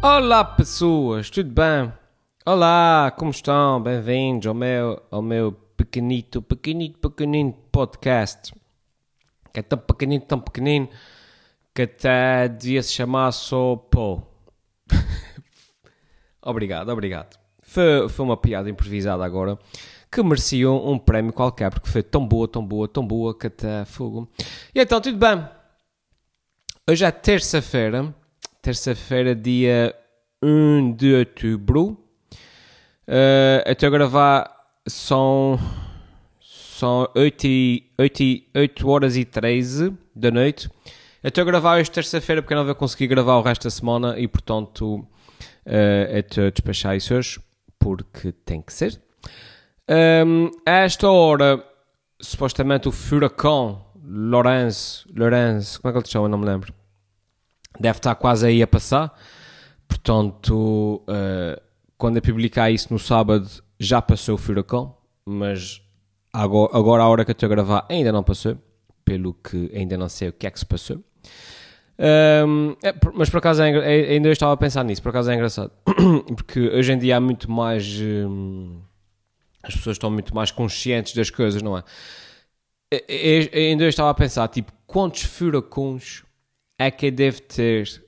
Olá pessoas, tudo bem? Olá, como estão? Bem-vindos ao meu, ao meu pequenito, pequenito, pequenino podcast. Que é tão pequenino, tão pequenino, que até devia se chamar só Pô. obrigado, obrigado. Foi, foi uma piada improvisada agora, que merecia um, um prémio qualquer, porque foi tão boa, tão boa, tão boa, que até fogo. E então, tudo bem? Hoje é terça-feira, terça-feira, dia 1 de outubro. Uh, eu estou a gravar, são, são 8, e, 8, e, 8 horas e 13 da noite. Eu estou a gravar hoje terça-feira porque não vou conseguir gravar o resto da semana e, portanto, uh, eu estou a despachar isso hoje porque tem que ser. Um, a esta hora, supostamente o furacão Lourenço, Lourenço, como é que ele te chama? Não me lembro. Deve estar quase aí a passar. Portanto, uh, quando eu publicar isso no sábado, já passou o furacão, mas agora, agora a hora que eu estou a gravar ainda não passou, pelo que ainda não sei o que é que se passou. Um, é, mas por acaso é, é, ainda eu estava a pensar nisso, por acaso é engraçado, porque hoje em dia há muito mais. Um, as pessoas estão muito mais conscientes das coisas, não é? Eu, ainda eu estava a pensar, tipo, quantos furacões é que eu devo ter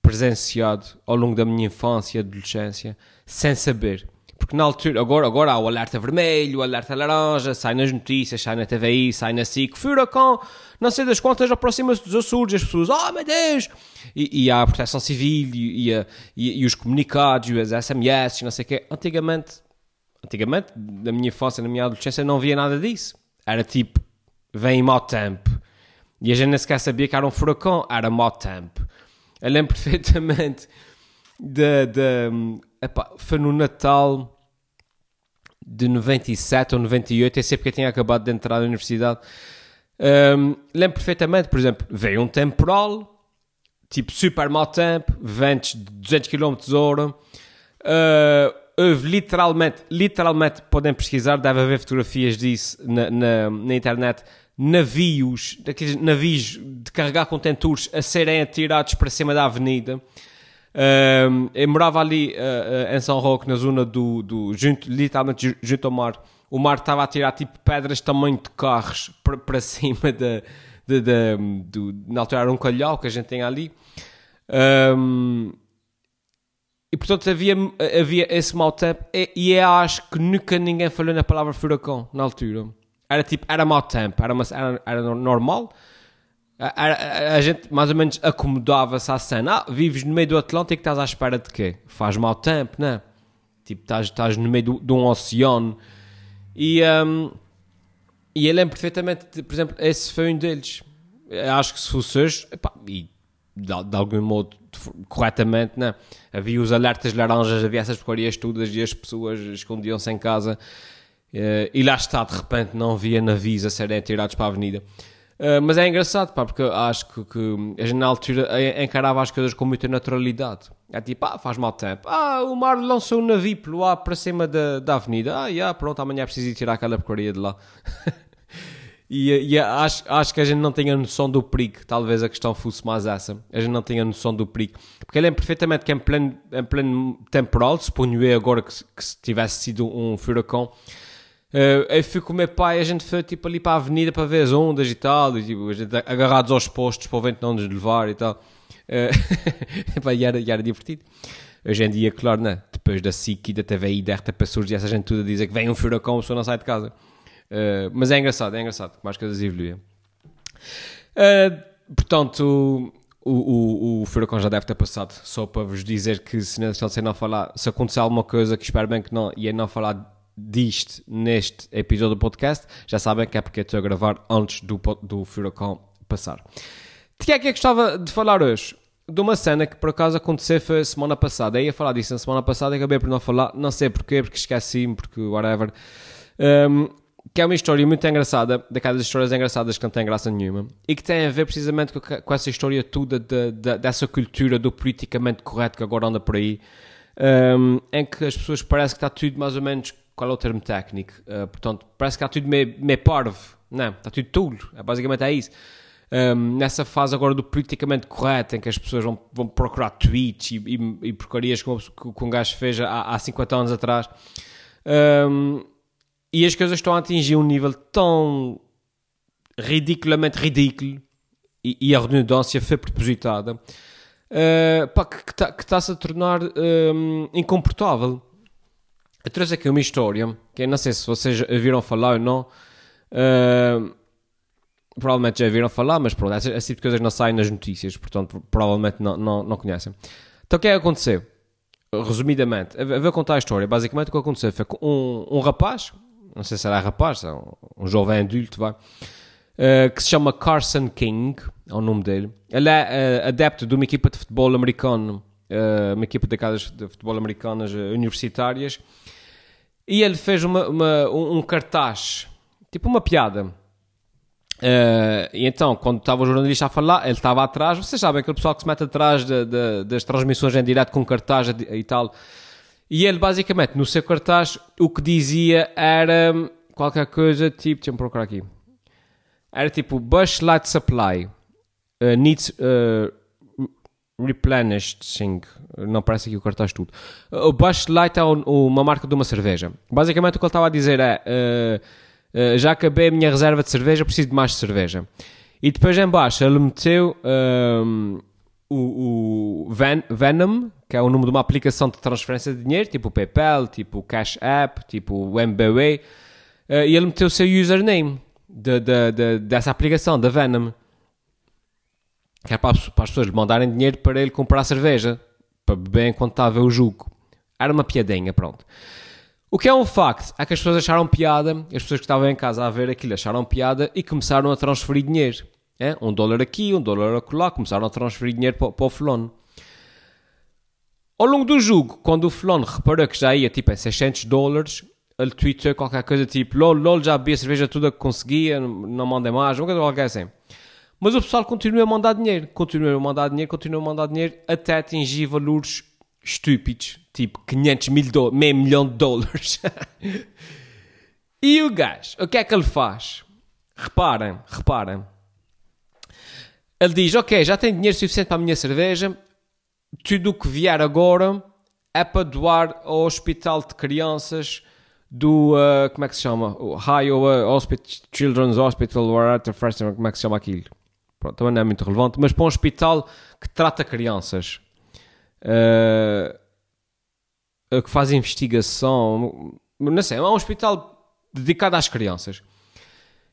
presenciado ao longo da minha infância e adolescência sem saber. Porque na altura, agora, agora há o alerta vermelho, o alerta laranja, sai nas notícias, sai na TVI, sai na SIC, furacão, não sei das quantas, aproxima-se dos Açores, as pessoas, oh meu Deus! E, e há a proteção civil, e, e, e, os comunicados, e os SMS, não sei o quê. Antigamente, antigamente, na minha infância, na minha adolescência, não havia nada disso. Era tipo, vem mau tempo. E a gente nem sequer sabia que era um furacão, era mau tempo. Eu lembro perfeitamente de, de epá, foi no Natal de 97 ou 98, eu sei porque eu tinha acabado de entrar na universidade. Um, lembro perfeitamente, por exemplo, veio um temporal, tipo super mau tempo, ventos de 200 km hora. Uh, houve literalmente, literalmente, podem pesquisar, deve haver fotografias disso na, na, na internet navios, daqueles navios de carregar contentores a serem atirados para cima da avenida. Um, eu morava ali uh, uh, em São Roque, na zona do, do junto, literalmente junto ao mar. O mar estava a tirar tipo pedras tamanho de carros para, para cima da, do, na altura era um calhau que a gente tem ali. Um, e portanto havia, havia esse mau tempo. E, e eu acho que nunca ninguém falou na palavra furacão na altura. Era tipo, era mau tempo, era, uma, era, era normal. A, a, gente mais ou menos acomodava-se à cena. Ah, vives no meio do Atlântico, estás à espera de quê? Faz mau tempo, né? Tipo, estás, estás no meio do, de um oceano. E, um, e eu lembro perfeitamente, por exemplo, esse foi um deles. Eu acho que se fosse hoje, epá, e de, de, algum modo, corretamente, né? Havia os alertas laranjas, havia essas porcarias todas e as pessoas escondiam-se em casa Uh, e lá está, de repente, não via navios a serem atirados para a avenida. Uh, mas é engraçado, pá, porque acho que, que a gente na altura encarava as coisas com muita naturalidade. É tipo, ah, faz mal tempo. Ah, o mar lançou um navio pelo ar para cima da, da avenida. Ah, yeah, pronto, amanhã é preciso ir tirar aquela porcaria de lá. e, e acho, acho que a gente não tem a noção do perigo. Talvez a questão fosse mais essa. A gente não tem a noção do perigo. Porque ele lembro perfeitamente que em pleno, em pleno temporal, suponho eu agora que, que se tivesse sido um furacão, Uh, eu fui com o meu pai, a gente foi tipo ali para a avenida para ver as ondas e tal, e, tipo, a gente agarrados aos postos para o vento não nos levar e tal. Uh, e, era, e era divertido. Hoje em dia, claro, né? depois da SIC e da TVI da RTP surge essa gente tudo a dizer que vem um furacão, a pessoa não sai de casa. Uh, mas é engraçado, é engraçado as coisas evoluem. Uh, portanto, o, o, o, furacão já deve ter passado. Só para vos dizer que se não, não falar, se acontecer alguma coisa que espero bem que não, e é não falar disto neste episódio do podcast, já sabem que é porque estou a gravar antes do, do furacão passar. De que é que eu gostava de falar hoje? De uma cena que por acaso aconteceu foi semana passada. Eu ia falar disso na semana passada e acabei por não falar, não sei porquê, porque esqueci-me, porque whatever. Um, que é uma história muito engraçada, daquelas histórias engraçadas que não têm graça nenhuma, e que tem a ver precisamente com, com essa história toda de, de, dessa cultura do politicamente correto que agora anda por aí, um, em que as pessoas parecem que está tudo mais ou menos qual é o termo técnico? Uh, portanto, parece que está tudo meio, meio parvo, não, está tudo tulo, é, basicamente é isso. um, nessa fase agora do politicamente correto, em que as pessoas vão, vão procurar tweets e, e, e porcarias que, que um gajo fez há, há 50 anos atrás. Um, e as coisas estão a atingir um nível tão ridiculamente ridículo e, e a redundância foi propositada uh, pá, que está-se tá a tornar um, incomportável. Eu trouxe aqui uma história que não sei se vocês viram falar ou não. Uh, provavelmente já viram falar, mas pronto, esse, esse tipo de coisas não saem nas notícias, portanto, provavelmente não, não, não conhecem. Então, o que é que aconteceu? Resumidamente, eu vou contar a história. Basicamente, o que aconteceu foi que um, um rapaz, não sei se era rapaz, um, um jovem adulto, vai, uh, que se chama Carson King, é o nome dele. Ele é uh, adepto de uma equipa de futebol americano, uma equipa daquelas de futebol americanas universitárias, e ele fez uma, uma um, um cartaz, tipo uma piada Uh, e então, quando estava o jornalista a falar, ele estava atrás. Vocês sabem, aquele pessoal que se mete atrás de, de, das transmissões em direto com cartaz e tal. E ele, basicamente, no seu cartaz, o que dizia era qualquer coisa tipo. Deixa-me procurar aqui. Era tipo: Bush Light Supply uh, needs uh, replenishing. Não parece aqui o cartaz tudo. O Bush Light é uma marca de uma cerveja. Basicamente, o que ele estava a dizer é eh, já acabei a minha reserva de cerveja, preciso de mais cerveja. E depois em baixo ele meteu ehm, o, o Ven Venom, que é o nome de uma aplicação de transferência de dinheiro, tipo o PayPal, tipo o Cash App, tipo o MBWay, uh, e ele meteu o seu username de, de, de, dessa aplicação, da Venom. Que é para, para as pessoas lhe mandarem dinheiro para ele comprar cerveja, para beber enquanto estava o jogo. Era uma piadinha, pronto. O que é um facto é que as pessoas acharam piada, as pessoas que estavam em casa a ver aquilo acharam piada e começaram a transferir dinheiro. É? Um dólar aqui, um dólar acolá, começaram a transferir dinheiro para, para o fulano. Ao longo do jogo, quando o fulano reparou que já ia tipo a 600 dólares, ele tweetou qualquer coisa tipo lol, lol, já bebi a cerveja toda que conseguia, não mandei mais, uma coisa qualquer assim. Mas o pessoal continua a mandar dinheiro, continua a mandar dinheiro, continua a mandar dinheiro até atingir valores estúpidos, tipo 500 mil do meio milhão de dólares. e o gajo, o que é que ele faz? Reparem, reparem. Ele diz: Ok, já tenho dinheiro suficiente para a minha cerveja, tudo o que vier agora é para doar ao hospital de crianças do. Uh, como é que se chama? Iowa Hospital, Children's Hospital, como é que se chama aquilo? Pronto, também não é muito relevante, mas para um hospital que trata crianças uh, que faz investigação, não sei, é um hospital dedicado às crianças.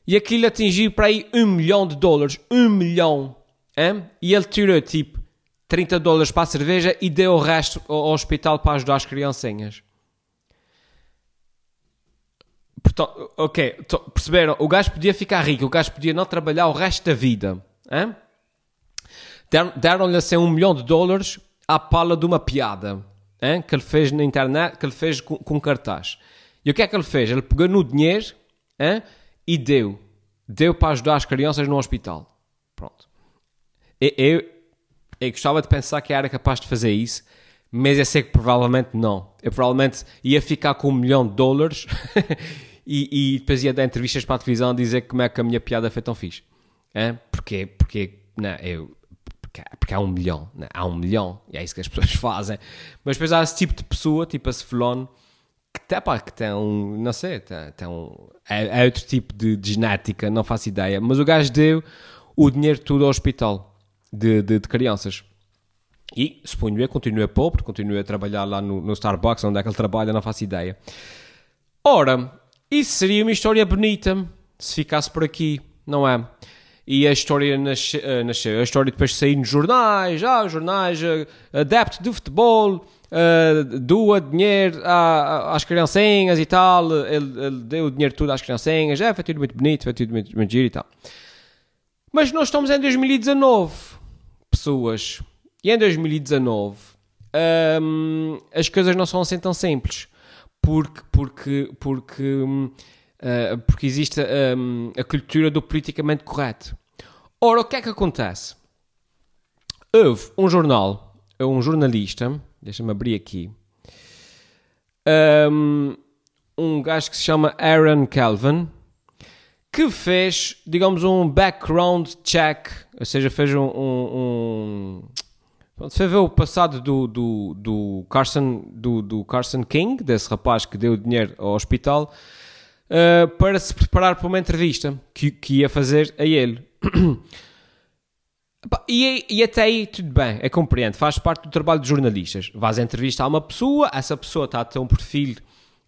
E aquilo atingiu para aí um milhão de dólares, um milhão, hein? e ele tirou tipo 30 dólares para a cerveja e deu o resto ao hospital para ajudar as criancinhas. Portanto, ok, perceberam? O gajo podia ficar rico, o gajo podia não trabalhar o resto da vida. Deram-lhe assim um milhão de dólares à pala de uma piada hein, que ele fez na internet, que ele fez com, com cartaz. E o que é que ele fez? Ele pegou no dinheiro hein, e deu. Deu para ajudar as crianças no hospital. Pronto. Eu, eu, eu gostava de pensar que era capaz de fazer isso, mas eu sei que provavelmente não. Eu provavelmente ia ficar com um milhão de dólares e, e depois ia dar entrevistas para a televisão dizer como é que a minha piada foi tão fixe. Hein? Porquê? Porque não, eu, porque, porque há um milhão, né? há um milhão, e é isso que as pessoas fazem. Mas depois há esse tipo de pessoa, tipo esse fulano, que, tá, pá, que tem um, não sei, tem, tem um, é, é, outro tipo de, de, genética, não faço ideia. Mas o gajo deu o dinheiro todo ao hospital de, de, de crianças. E, suponho eu, continua pobre, continua a trabalhar lá no, no Starbucks, onde é que ele trabalha, não faço ideia. Ora, isso seria uma história bonita, se ficasse por aqui, não é? E a história nasce, uh, nasceu. A história depois saiu nos jornais, ah, jornais, uh, adepto do futebol, uh, doa dinheiro à, às criancinhas e tal, ele, ele, deu o dinheiro tudo às criancinhas, é, foi tudo muito bonito, foi tudo muito, muito giro e tal. Mas nós estamos em 2019, pessoas, e em 2019 um, as coisas não são assim tão simples, porque, porque, porque, uh, porque existe um, a cultura do politicamente correto. Ora, o que é que acontece? Houve um jornal, um jornalista, deixa-me abrir aqui, um, um gajo que se chama Aaron Calvin, que fez, digamos, um background check, ou seja, fez um. um, um ver o passado do, do, do, Carson, do, do Carson King, desse rapaz que deu dinheiro ao hospital, uh, para se preparar para uma entrevista que, que ia fazer a ele. E, e, até aí tudo bem, é compreendo, faz parte do trabalho de jornalistas. Vais a entrevista a uma pessoa, essa pessoa está a ter um perfil,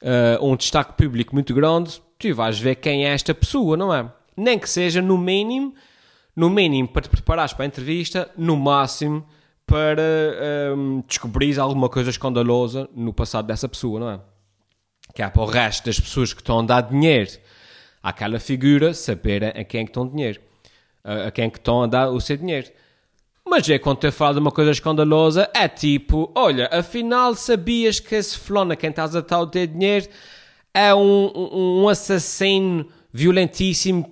uh, um destaque público muito grande, tu vais ver quem é esta pessoa, não é? Nem que seja no mínimo, no mínimo para te preparares para a entrevista, no máximo para um, ehm, descobrir alguma coisa escandalosa no passado dessa pessoa, não é? Que é para o resto das pessoas que estão a dar dinheiro àquela figura saberem a quem é que estão dinheiro a, quem é que estão a dar o seu dinheiro. Mas é quando te falo de uma coisa escandalosa, é tipo, olha, afinal sabias que esse fulano a quem estás a dar dinheiro é um, um assassino violentíssimo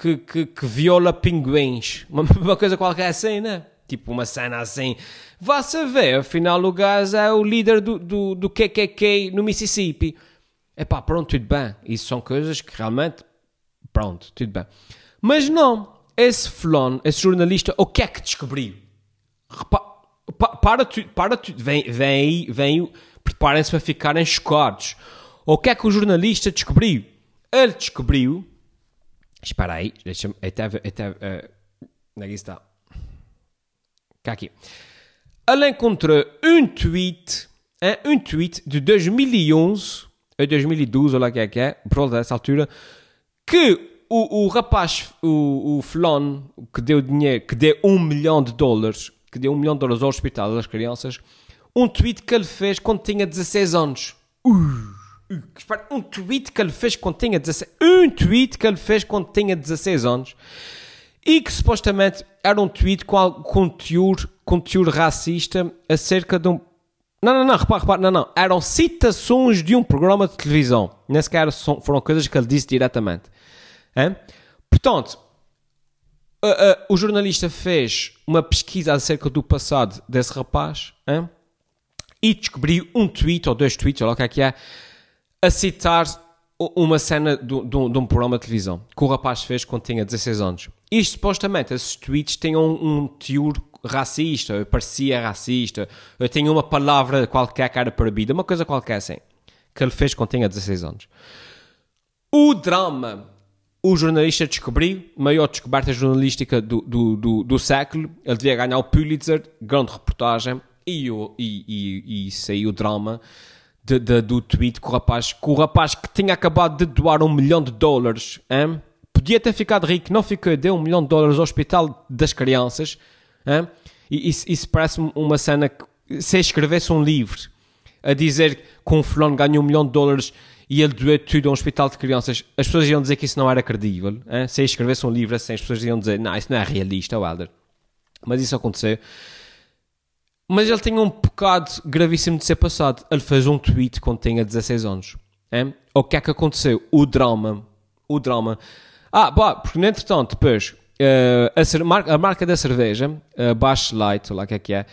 que, que, que, viola pinguins. Uma, uma, coisa qualquer assim, né? Tipo uma cena assim. Vá saber, afinal o gajo é o líder do, do, do KKK no Mississippi. Epá, pronto, tudo bem. Isso são coisas que realmente, pronto, tudo bem. Mas não, esse fulano, esse jornalista, o que é que descobriu? Pa, para tudo, para tudo, vem, vem aí, vem, preparem-se para ficarem chocados. O que é que o jornalista descobriu? Ele descobriu, espera aí, deixa-me, até, até, uh, é que está? Cá aqui. Ele encontrou um tweet, hein, um tweet de 2011, ou 2012, ou lá que é que é, por volta dessa altura, que o, o rapaz, o, o que deu dinheiro, que deu um milhão de dólares, que deu um milhão de dólares ao hospital das crianças, um tweet que ele fez quando tinha 16 anos. Uh, um tweet que ele fez quando tinha 16 Um tweet que ele fez quando tinha 16 anos e que supostamente era um tweet com conteúdo, conteúdo racista acerca de um. Não, não, não, repara, repara, não, não. Eram citações de um programa de televisão. Nem sequer foram coisas que ele disse diretamente. Hein? Portanto, o jornalista fez uma pesquisa acerca do passado desse rapaz hein? e descobriu um tweet ou dois tweets, ou lá o que é que é, a citar uma cena de, de, de, um programa de televisão que o rapaz fez quando tinha 16 anos. E supostamente esses tweets tinham um, um teor racista, parecia racista, tinha uma palavra qualquer que era proibida, uma coisa qualquer assim, que ele fez quando tinha 16 anos. O drama o jornalista descobriu, maior descoberta jornalística do, do, do, do, século, ele devia ganhar o Pulitzer, grande reportagem, e, e, e, e saiu o drama de, de, do tweet com o rapaz, com o rapaz que tinha acabado de doar um milhão de dólares, hein? podia ter ficado rico, não ficou, deu um milhão de dólares ao hospital das crianças, hein? e isso, isso parece uma cena que, se escrevesse um livro a dizer que um fulano ganhou um milhão de dólares e ele doeu tudo a um hospital de crianças, as pessoas iam dizer que isso não era credível. Hein? Se escrevesse um livro assim, as pessoas iam dizer, não, isso não é realista, Wilder. Mas isso aconteceu. Mas ele tinha um pecado gravíssimo de ser passado. Ele fez um tweet quando tinha 16 anos. Hein? O que é que aconteceu? O drama. O drama. Ah, bah, porque entretanto, depois, uh, a, a, marca da cerveja, uh, Bash Light, lá que é que é,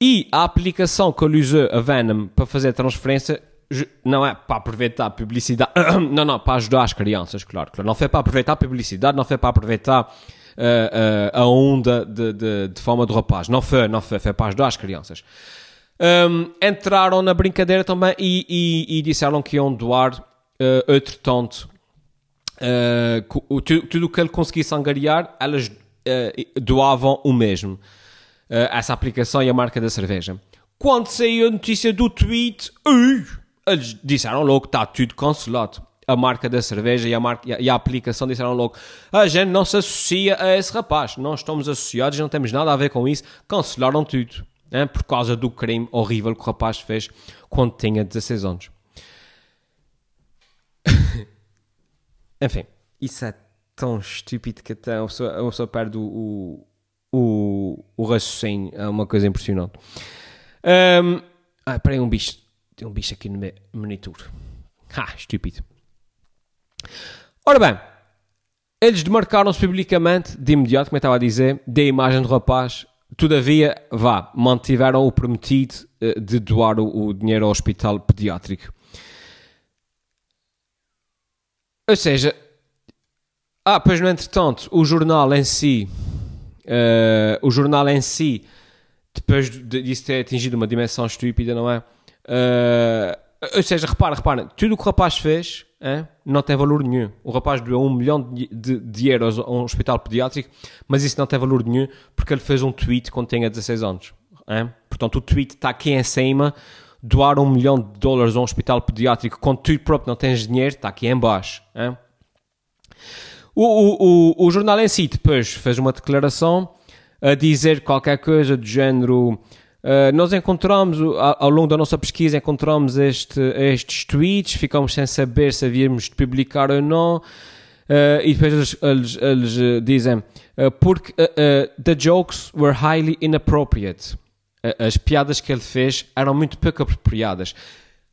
e a aplicação que ele usou, a Venom, para fazer a transferência, não é para aproveitar a publicidade, não, não, para ajudar as crianças, claro, claro. Não foi para aproveitar a publicidade, não foi para aproveitar uh, a onda de, de, de fama do rapaz, não foi, não foi, foi para ajudar as crianças. Um, entraram na brincadeira também e, e, e disseram que iam doar uh, outro tanto. Uh, tudo o que ele conseguisse angariar, elas uh, doavam o mesmo. Essa aplicação e a marca da cerveja. Quando saiu a notícia do tweet, eles disseram logo que está tudo cancelado. A marca da cerveja e a, marca, e a aplicação disseram logo: a gente não se associa a esse rapaz, não estamos associados, não temos nada a ver com isso. Cancelaram tudo hein, por causa do crime horrível que o rapaz fez quando tinha 16 anos. Enfim, isso é tão estúpido que até uma pessoa, uma pessoa perde o, o, o raciocínio. É uma coisa impressionante. Um, ah, peraí, um bicho. Tem um bicho aqui no meu monitor. Ah, estúpido. Ora bem, eles demarcaram-se publicamente, de imediato, como eu estava a dizer, da imagem do rapaz. Todavia, vá, mantiveram o prometido uh, de doar o, o dinheiro ao hospital pediátrico. Ou seja, Ah, pois no entretanto, o jornal em si, uh, o jornal em si, depois disso ter atingido uma dimensão estúpida, não é? Uh, ou seja, repara, repara, tudo o que o rapaz fez hein, não tem valor nenhum. O rapaz doou um milhão de, de, de, euros a um hospital pediátrico, mas isso não tem valor nenhum porque ele fez um tweet quando tinha 16 anos. Hein? Portanto, o tweet está aqui em cima. Doar um milhão de dólares a um hospital pediátrico quando tu próprio não tens dinheiro, está aqui em baixo. Hein? O, o, o, o jornal em si depois fez uma declaração a dizer qualquer coisa do género Uh, nós encontramos, ao, ao, longo da nossa pesquisa, encontramos este, estes tweets, ficamos sem saber se havíamos de publicar ou não. Uh, e depois eles, eles, eles uh, dizem porque the jokes were highly inappropriate. as piadas que ele fez eram muito pouco apropriadas.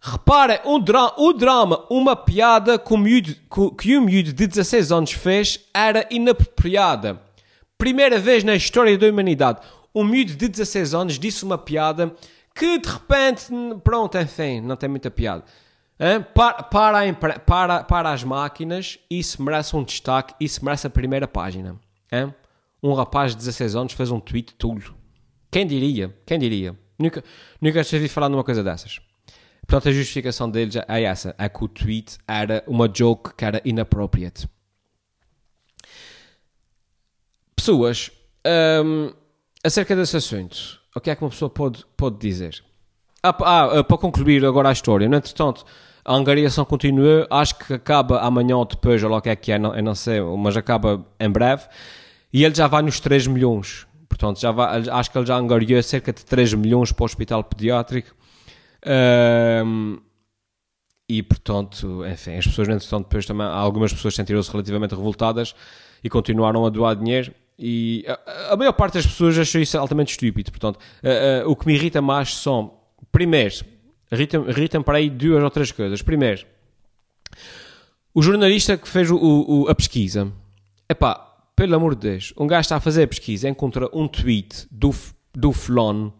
Reparem, um dra o drama, uma piada que, miúdo, que um miúdo de 16 anos fez era inapropriada. Primeira vez na história da humanidade um miúdo de 16 anos disse uma piada que de repente, pronto, enfim, não tem muita piada. Para, para, para, para as máquinas, isso merece um destaque, isso merece a primeira página. Hein? Um rapaz de 16 anos fez um tweet tudo. Quem diria? Quem diria? Nunca, nunca ouvi falar numa coisa dessas. Portanto, a justificação dele é essa: é que o tweet era uma joke que era inappropriate. Pessoas. Um, acerca desse assunto, o que é que uma pessoa pode, pode dizer? Ah, ah, ah para concluir agora a história, no entretanto, a angariação continua, acho que acaba amanhã ou depois, ou o que é que é, não, eu não sei, mas acaba em breve, e ele já vai nos 3 milhões. Portanto, já vai, acho que ele já angariou cerca de 3 milhões para o hospital pediátrico. Um, e, portanto, enfim, as pessoas, entretanto, depois também, algumas pessoas sentiram-se relativamente revoltadas e continuaram a doar dinheiro. E a, a, maior parte das pessoas achou isso altamente estúpido. Portanto, uh, uh, o que me irrita mais são, primeiro, irritam, irritam para aí duas ou três coisas. Primeiro, o jornalista que fez o, o, a pesquisa, epá, pelo amor de Deus, um gajo está a fazer a pesquisa, encontra um tweet do, do Flon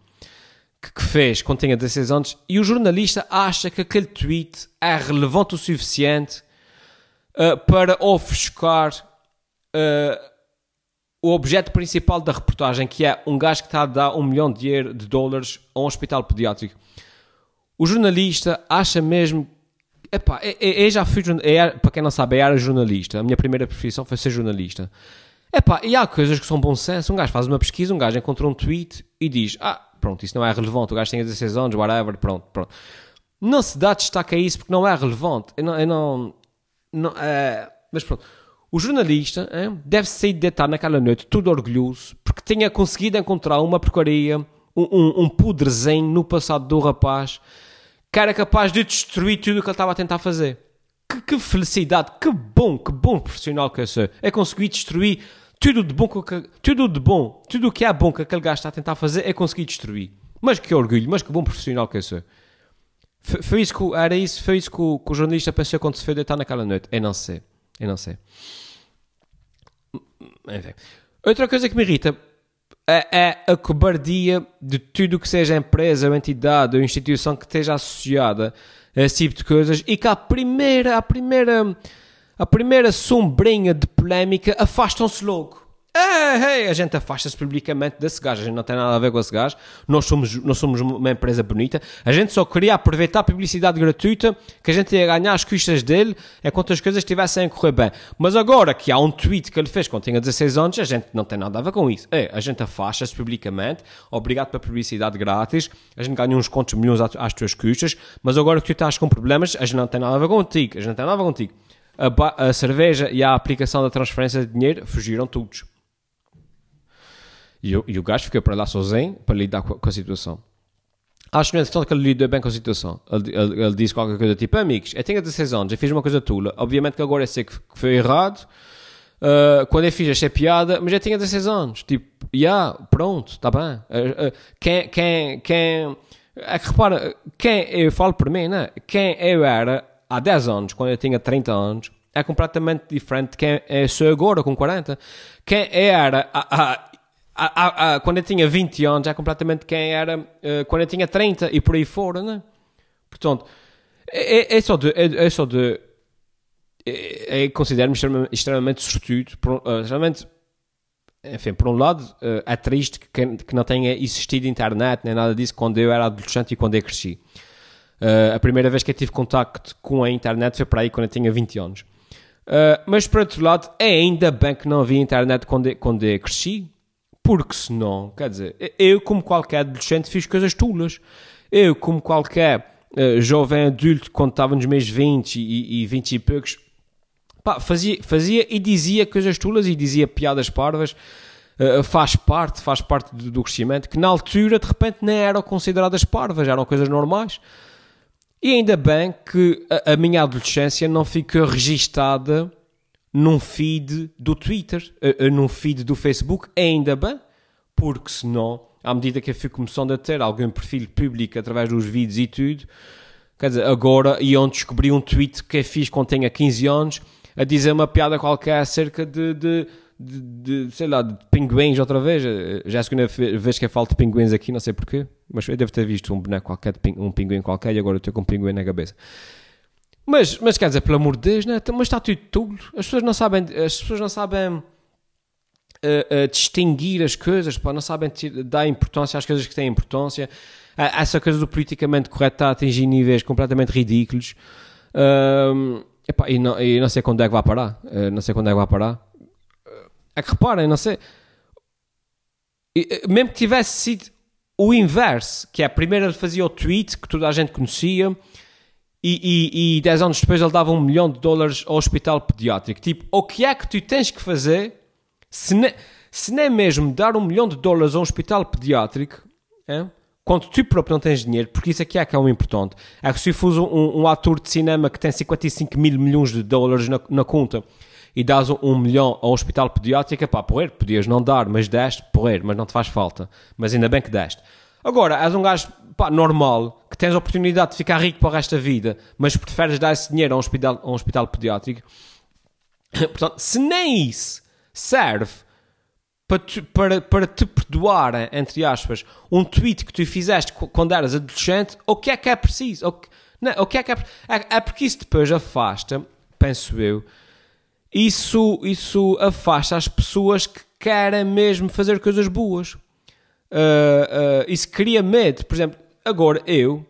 que, que fez quando tinha 16 anos e o jornalista acha que aquele tweet é relevante o suficiente uh, para ofuscar uh, o objeto principal da reportagem, que é um gajo que está a dar um milhão de, de dólares a um hospital pediátrico. O jornalista acha mesmo. Epá, eu, eu já fui. Eu, para quem não sabe, eu era jornalista. A minha primeira profissão foi ser jornalista. Epá, e há coisas que são bom senso. Um gajo faz uma pesquisa, um gajo encontra um tweet e diz: Ah, pronto, isso não é relevante. O gajo tem 16 anos, whatever, pronto, pronto. Não se dá destaque a isso porque não é relevante. Eu não. Eu não, não é, mas pronto. O jornalista hein, deve sair de deitar naquela noite todo orgulhoso porque tinha conseguido encontrar uma porcaria, um, um, um podrezinho no passado do rapaz que era capaz de destruir tudo o que ele estava a tentar fazer. Que, que, felicidade, que bom, que bom profissional que eu sou. É conseguir destruir tudo de bom, que, tudo de bom, tudo o que é bom que aquele gajo está a tentar fazer, é conseguir destruir. Mas que orgulho, mas que bom profissional que eu sou. Foi, foi isso que, era isso, foi isso que que o jornalista pensou quando se foi deitar naquela noite. Eu não sei, eu não sei. Enfim. Outra coisa que me irrita é, é a cobardia de tudo que seja empresa ou entidade ou instituição que esteja associada a esse tipo de coisas e que a primeira, a primeira, a primeira sombrinha de polémica afastam-se logo. É, a gente afasta-se publicamente desse gajo, a gente não tem nada a ver com esse gajo, nós somos, nós somos uma empresa bonita, a gente só queria aproveitar a publicidade gratuita que a gente ia ganhar as custas dele enquanto as coisas estivessem a correr bem. Mas agora que há um tweet que ele fez quando tinha 16 anos, a gente não tem nada a ver com isso. É, a gente afasta-se publicamente, obrigado pela publicidade grátis, a gente ganha uns contos milhões às tuas custas, mas agora que tu estás com problemas, a gente não tem nada a ver contigo, a gente não tem nada a ver contigo. A, a cerveja e a aplicação da transferência de dinheiro fugiram todos. E, e o gajo fica para lá sozinho para lidar com, com a situação. Acho, no entanto, que ele lidou bem com a situação. Ele, ele, ele disse qualquer coisa tipo: Amigos, eu tenho 16 anos, eu fiz uma coisa tula. Obviamente que agora eu sei que, foi errado. Uh, quando eu fiz, achei piada, mas eu tinha 16 anos. Tipo, já, yeah, pronto, está bem. Uh, uh, quem, quem, quem. É que repara, quem eu falo por mim, né? Quem eu era há 10 anos, quando eu tinha 30 anos, é completamente diferente de quem eu sou agora, com 40. Quem eu era há, a, a, quando eu tinha 20 anos, é completamente quem era uh, quando eu tinha 30 e por aí fora, né? Portanto, é, é, é só de. É, é, só de é, é considero-me extremamente, extremamente sortudo, uh, extremamente, enfim, por um lado, uh, é triste que, que, não tenha existido internet nem nada disso quando eu era adolescente e quando eu cresci. Uh, a primeira vez que eu tive contacto com a internet foi para aí quando eu tinha 20 anos. Uh, mas por outro lado, é ainda bem que não havia internet quando quando eu cresci, porque senão, quer dizer, eu como qualquer adolescente fiz coisas tulas. Eu como qualquer uh, jovem adulto quando estava nos meus 20 e, e 20 e poucos, pá, fazia, fazia e dizia coisas tulas e dizia piadas parvas. Uh, faz parte, faz parte do, do, crescimento, que na altura de repente nem eram consideradas parvas, eram coisas normais. E ainda bem que a, a minha adolescência não ficou registada num feed do Twitter, uh, uh, num feed do Facebook, ainda bem, porque senão, à medida que eu fui começando a ter algum perfil público através dos vídeos e tudo, quer dizer, agora iam descobrir um tweet que eu fiz quando tinha 15 anos a dizer uma piada qualquer acerca de, de de, de, sei lá, de pinguins outra vez. Já é a segunda vez que eu falo de pinguins aqui, não sei porquê, mas eu devo ter visto um boneco qualquer, um pinguim qualquer, e agora estou com um pinguim na cabeça. Mas, mas quer dizer, pelo amor de Deus, né? mas está tudo tudo. As pessoas não sabem, as pessoas não sabem uh, uh, distinguir as coisas, pá, não sabem dar importância às coisas que têm importância. Uh, essa coisa do politicamente correto está a atingir níveis completamente ridículos. Epá, e, não, e não sei quando é que vai parar. não sei quando é que vai parar. É que reparem, não sei. Mesmo que tivesse sido o inverso, que é a primeira fazia o tweet que toda a gente conhecia e, e, e 10 anos depois ele dava um milhão de dólares ao hospital pediátrico. Tipo, o que é que tu tens que fazer se, ne, se nem mesmo dar um milhão de dólares a um hospital pediátrico é? quando tu próprio não tens dinheiro, porque isso aqui é que é o importante. É que se fores um, um, ator de cinema que tem 55 mil milhões de dólares na, na conta e dás um, um milhão a um hospital pediátrico, pá, porrer, podias não dar, mas deste, porrer, mas não te faz falta. Mas ainda bem que deste. Agora, és um gajo pá, normal, que tens a oportunidade de ficar rico para o resto da vida, mas preferes dar esse dinheiro a um hospital, a um hospital pediátrico. Portanto, se nem isso serve para te, para, para te perdoar, entre aspas, um tweet que tu fizeste quando eras adolescente, o que é que é preciso? O que, não, o que é que é, é, é porque isso depois afasta, penso eu, isso, isso afasta as pessoas que querem mesmo fazer coisas boas. Uh, isso cria medo. Por exemplo, agora eu,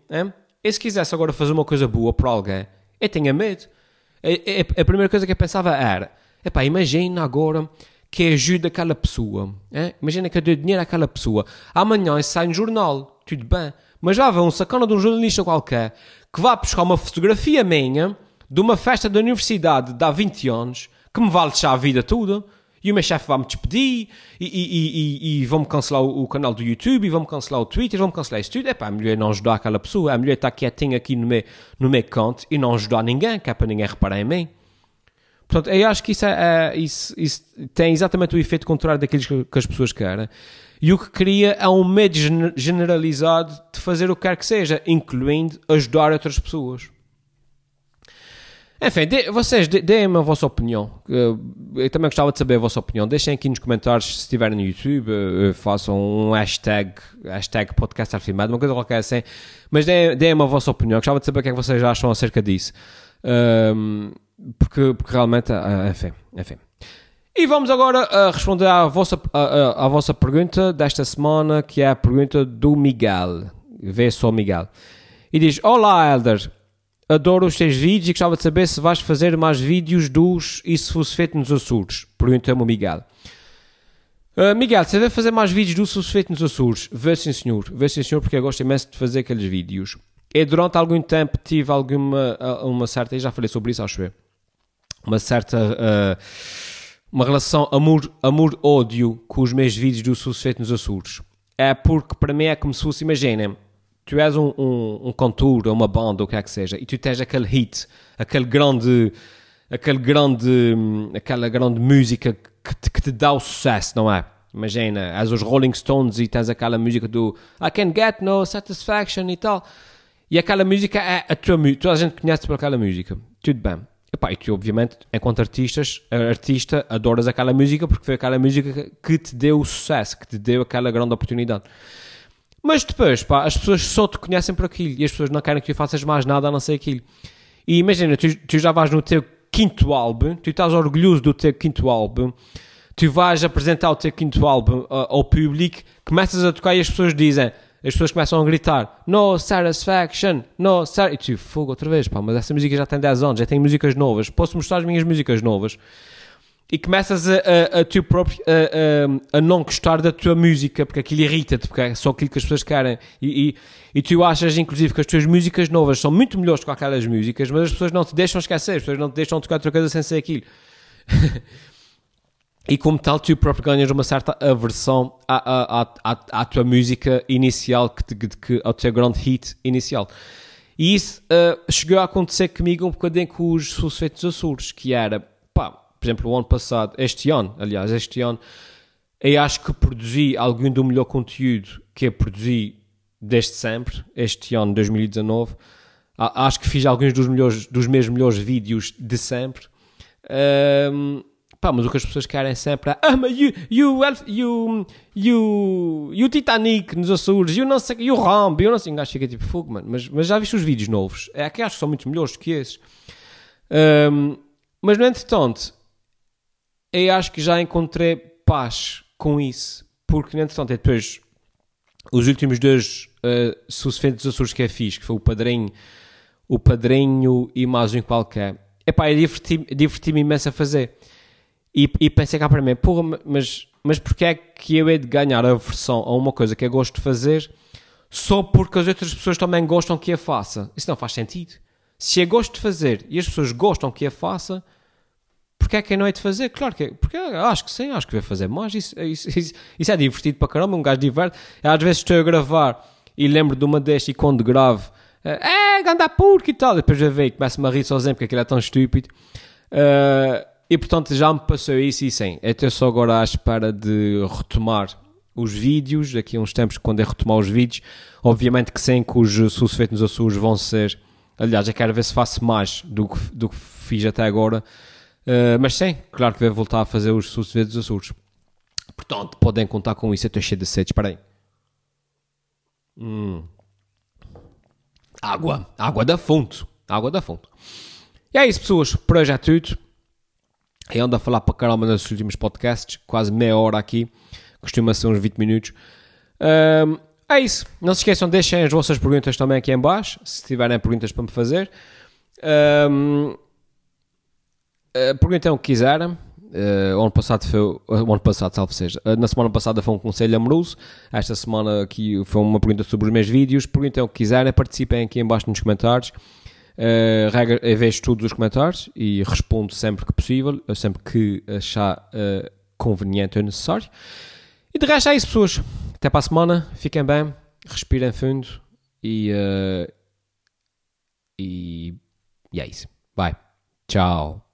eu se quisesse agora fazer uma coisa boa para alguém, eu tinha medo. A, a, a primeira coisa que eu pensava era: epá, imagina agora que ajuda aquela pessoa. Imagina que eu dou dinheiro àquela pessoa. Amanhã sai um jornal, tudo bem. Mas lá vai um sacana de um jornalista qualquer que vai buscar uma fotografia minha de uma festa da universidade de há 20 anos que me vale deixar a vida toda. E o meu chefe vai-me despedir e, e, e, e vão-me cancelar o, o, canal do YouTube e vão-me cancelar o Twitter, vão-me cancelar isso tudo. É pá, a mulher não ajudar aquela pessoa, a mulher está quietinha aqui no meu, no meu canto e não ajudar ninguém, que é para ninguém reparar em mim. Portanto, eu acho que isso, é, é isso, isso, tem exatamente o efeito contrário daqueles que, que, as pessoas querem. E o que cria é um medo generalizado de fazer o que quer que seja, incluindo ajudar outras pessoas. Enfim, de, vocês deem-me a vossa opinião. Eu também gostava de saber a vossa opinião. Deixem aqui nos comentários se estiverem no YouTube, eh, façam um hashtag, hashtag podcast afirmado, uma coisa qualquer assim. Mas deem-me a vossa opinião. Gostava de saber o que é que vocês acham acerca disso. Um, porque, porque realmente, enfim, enfim. E vamos agora uh, responder à vossa, uh, à vossa pergunta desta semana, que é a pergunta do Miguel. Vê só Miguel. E diz: Olá, Elder adoro os teus vídeos e gostava de saber se vais fazer mais vídeos dos E se fosse feito nos Açores. Pergunta-me o Miguel. Uh, Miguel, você deve fazer mais vídeos do Se fosse feito nos Açores? Vê sim senhor, vê sim senhor, porque eu gosto imenso de fazer aqueles vídeos. E durante algum tempo tive alguma uma certa, eu já falei sobre isso, acho eu, uma certa, uh, uma relação amor-ódio amor, com os meus vídeos do Se fosse feito nos Açores. É porque para mim é como se fosse, imaginem, tu és um, um, um cantor, uma banda, ou o que é que seja, e tu tens aquele hit, aquele grande, aquele grande, aquela grande música que te, que te dá o sucesso, não é? Imagina, és os Rolling Stones e tens aquela música do I can get no satisfaction e tal. E aquela música é a tua música, toda a gente conhece por aquela música. Tudo bem. E tu, obviamente, enquanto artistas, artista, adoras aquela música porque foi aquela música que te deu o sucesso, que te deu aquela grande oportunidade. Mas depois, pá, as pessoas só te conhecem por aquilo e as pessoas não querem que tu faças mais nada a não ser aquilo. E imagina, tu, tu já vais no teu quinto álbum, tu estás orgulhoso do teu quinto álbum, tu vais apresentar o teu quinto álbum uh, ao público, começas a tocar e as pessoas dizem, as pessoas começam a gritar No Satisfaction, No Satisfaction. E tu, fogo outra vez, pá, mas essa música já tem 10 anos, já tem músicas novas, posso mostrar as minhas músicas novas. E começas a, a, a tu próprio a, a, não gostar da tua música, porque aquilo irrita-te, porque é só aquilo que as pessoas querem. E, e, e, tu achas, inclusive, que as tuas músicas novas são muito melhores que aquelas músicas, mas as pessoas não te deixam esquecer, as pessoas não te deixam tocar outra coisa sem ser aquilo. e como tal, tu próprio ganhas uma certa aversão à, à, à, à tua música inicial, que, que, que, ao teu grande hit inicial. E isso uh, chegou a acontecer comigo um bocadinho com os Susfeitos Açores, que era, pá, por exemplo, o ano passado, este ano, aliás, este ano, eu acho que produzi algum do melhor conteúdo que eu produzi desde sempre, este ano, 2019. Acho que fiz alguns dos, melhores, dos meus melhores vídeos de sempre. Um, Pá, mas o que as pessoas querem sempre é ah, mas you, you, you, you, you Titanic nos Açores, you não sei, you Rambo, eu não sei, um fica tipo fogo, mano, mas, mas já viste os vídeos novos? É que acho que são muito melhores do que esses. Um, mas no entretanto, eu acho que já encontrei paz com isso, porque entretanto, é depois os últimos dois uh, sucessivos Açores que é fixe, que foi o Padrinho, o Padrinho e mais um qualquer. Epá, eu diverti-me diverti imenso a fazer. E, e pensei cá para mim, porra, mas, mas porquê é que eu hei de ganhar a versão a uma coisa que eu gosto de fazer só porque as outras pessoas também gostam que a faça? Isso não faz sentido. Se eu gosto de fazer e as pessoas gostam que a faça, porquê é que não é de fazer? Claro que é, porque acho que sim, acho que vai fazer mais. Isso, isso, isso, isso, é divertido para caramba, um gajo diverte. Às vezes estou a gravar e lembro de uma destas e quando gravo, é, ganda porco e tal. Depois eu vejo e começo-me a rir sozinho porque aquilo é tão estúpido. Uh, e portanto já me passou isso e sim, estou só agora à espera de retomar os vídeos, daqui a uns tempos quando é retomar os vídeos, obviamente que sim, que os susfeitos nos Açores vão ser, aliás, eu quero ver se faço mais do que, do que fiz até agora, uh, mas sim, claro que vou voltar a fazer os susfeitos dos Açores. Portanto, podem contar com isso, eu estou cheio de sede, espera aí. Hum. Água, água da fonte, água da fonte. E é isso, pessoas, por hoje é tudo. Eu ando a falar para caramba nos últimos podcasts, quase meia hora aqui, costuma ser uns 20 minutos. Um, é isso. Não se esqueçam, deixem as vossas perguntas também aqui em baixo, se tiverem perguntas para me fazer. Um, uh, perguntem o que quiserem. Uh, ano passado foi o ano passado, salve seja. Uh, na semana passada foi um conselho amoroso. Esta semana aqui foi uma pergunta sobre os meus vídeos. Perguntem o que quiserem, participem aqui em baixo nos comentários. Uh, regra, eu vejo todos os comentários e respondo sempre que possível, sempre que achar uh, conveniente ou necessário. E de resto é isso, pessoas. Até para a semana. Fiquem bem, respirem fundo e, uh, e, e é isso. Bye. Tchau.